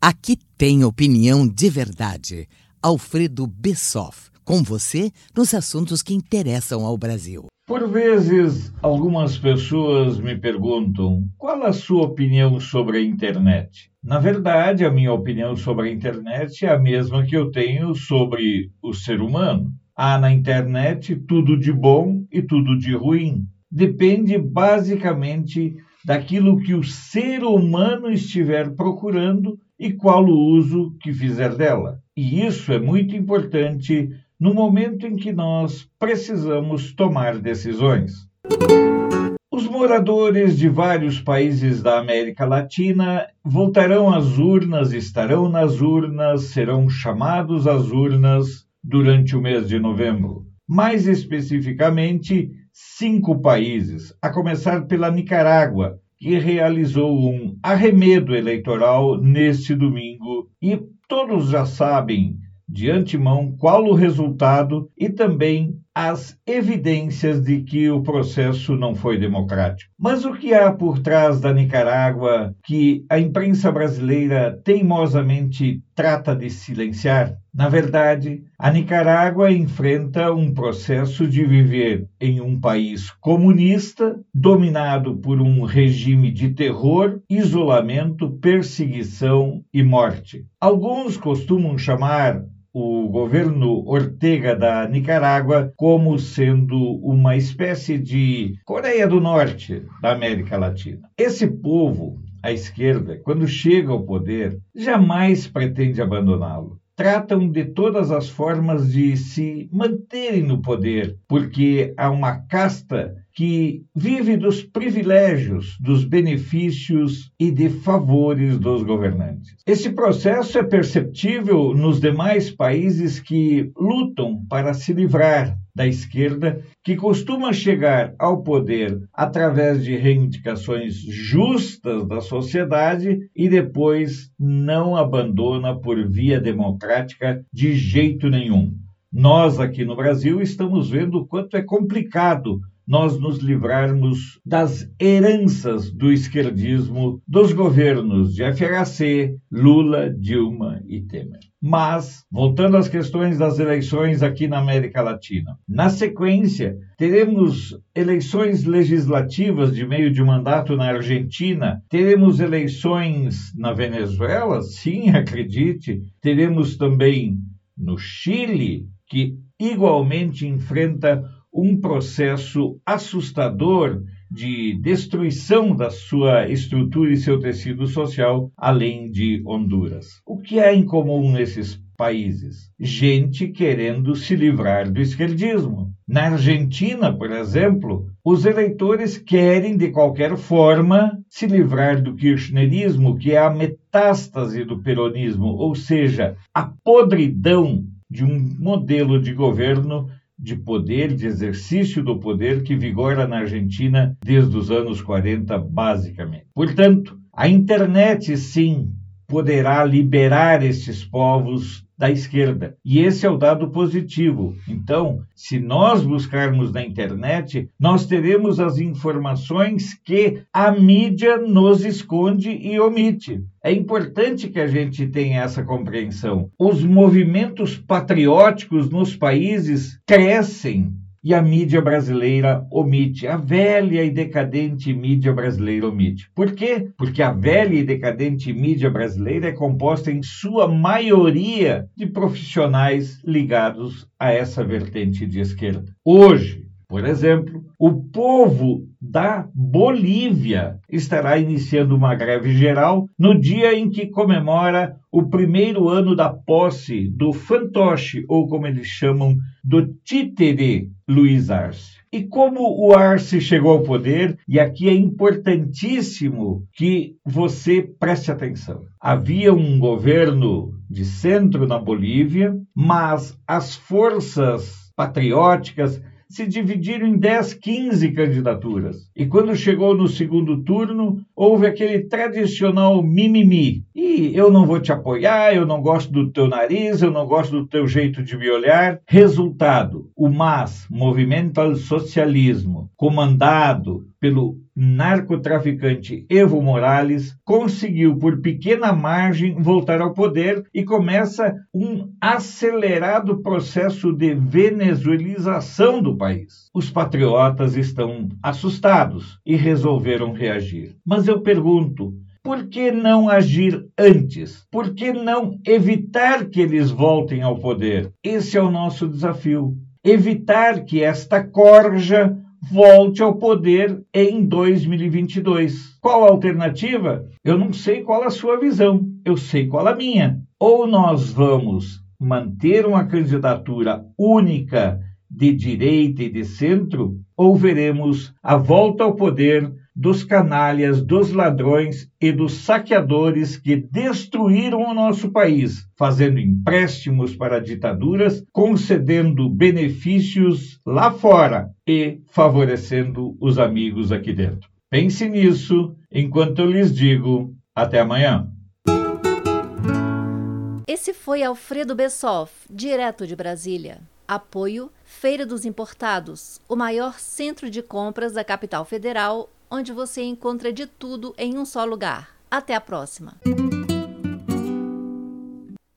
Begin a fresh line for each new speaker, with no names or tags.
Aqui tem opinião de verdade. Alfredo Bessoff, com você nos assuntos que interessam ao Brasil.
Por vezes, algumas pessoas me perguntam qual a sua opinião sobre a internet. Na verdade, a minha opinião sobre a internet é a mesma que eu tenho sobre o ser humano. Há na internet tudo de bom e tudo de ruim. Depende basicamente daquilo que o ser humano estiver procurando e qual o uso que fizer dela. E isso é muito importante no momento em que nós precisamos tomar decisões. Os moradores de vários países da América Latina voltarão às urnas, estarão nas urnas, serão chamados às urnas durante o mês de novembro. Mais especificamente, cinco países, a começar pela Nicarágua, que realizou um arremedo eleitoral neste domingo. E todos já sabem de antemão qual o resultado e também as evidências de que o processo não foi democrático. Mas o que há por trás da Nicarágua que a imprensa brasileira teimosamente trata de silenciar? Na verdade, a Nicarágua enfrenta um processo de viver em um país comunista, dominado por um regime de terror, isolamento, perseguição e morte. Alguns costumam chamar o governo Ortega da Nicarágua como sendo uma espécie de Coreia do Norte da América Latina. Esse povo, a esquerda, quando chega ao poder, jamais pretende abandoná-lo tratam de todas as formas de se manterem no poder, porque há uma casta que vive dos privilégios, dos benefícios e de favores dos governantes. Esse processo é perceptível nos demais países que lutam para se livrar da esquerda, que costuma chegar ao poder através de reivindicações justas da sociedade e depois não abandona por via democrática de jeito nenhum. Nós aqui no Brasil estamos vendo o quanto é complicado nós nos livrarmos das heranças do esquerdismo dos governos de FHC, Lula, Dilma e Temer. Mas, voltando às questões das eleições aqui na América Latina, na sequência, teremos eleições legislativas de meio de mandato na Argentina, teremos eleições na Venezuela, sim, acredite, teremos também no Chile, que igualmente enfrenta um processo assustador de destruição da sua estrutura e seu tecido social, além de Honduras. O que há em comum nesses países? Gente querendo se livrar do esquerdismo. Na Argentina, por exemplo, os eleitores querem, de qualquer forma, se livrar do kirchnerismo, que é a metástase do peronismo, ou seja, a podridão de um modelo de governo de poder, de exercício do poder que vigora na Argentina desde os anos 40, basicamente. Portanto, a internet, sim, poderá liberar esses povos da esquerda. E esse é o dado positivo. Então, se nós buscarmos na internet, nós teremos as informações que a mídia nos esconde e omite. É importante que a gente tenha essa compreensão. Os movimentos patrióticos nos países crescem e a mídia brasileira omite. A velha e decadente mídia brasileira omite. Por quê? Porque a velha e decadente mídia brasileira é composta em sua maioria de profissionais ligados a essa vertente de esquerda. Hoje, por exemplo, o povo da Bolívia estará iniciando uma greve geral no dia em que comemora o primeiro ano da posse do fantoche, ou como eles chamam, do títere Luiz Arce. E como o Arce chegou ao poder, e aqui é importantíssimo que você preste atenção. Havia um governo de centro na Bolívia, mas as forças patrióticas se dividiram em 10, 15 candidaturas. E quando chegou no segundo turno, houve aquele tradicional mimimi. E eu não vou te apoiar, eu não gosto do teu nariz, eu não gosto do teu jeito de me olhar. Resultado: o MAS, Movimento ao Socialismo, comandado pelo narcotraficante Evo Morales conseguiu, por pequena margem, voltar ao poder e começa um acelerado processo de venezuelização do país. Os patriotas estão assustados e resolveram reagir. Mas eu pergunto, por que não agir antes? Por que não evitar que eles voltem ao poder? Esse é o nosso desafio. Evitar que esta corja volte ao poder em 2022. Qual a alternativa? Eu não sei qual a sua visão, eu sei qual a minha. Ou nós vamos manter uma candidatura única de direita e de centro, ou veremos a volta ao poder dos canalhas, dos ladrões e dos saqueadores que destruíram o nosso país, fazendo empréstimos para ditaduras, concedendo benefícios lá fora e favorecendo os amigos aqui dentro. Pense nisso enquanto eu lhes digo até amanhã.
Esse foi Alfredo Bessoff, direto de Brasília. Apoio Feira dos Importados, o maior centro de compras da capital federal onde você encontra de tudo em um só lugar. Até a próxima!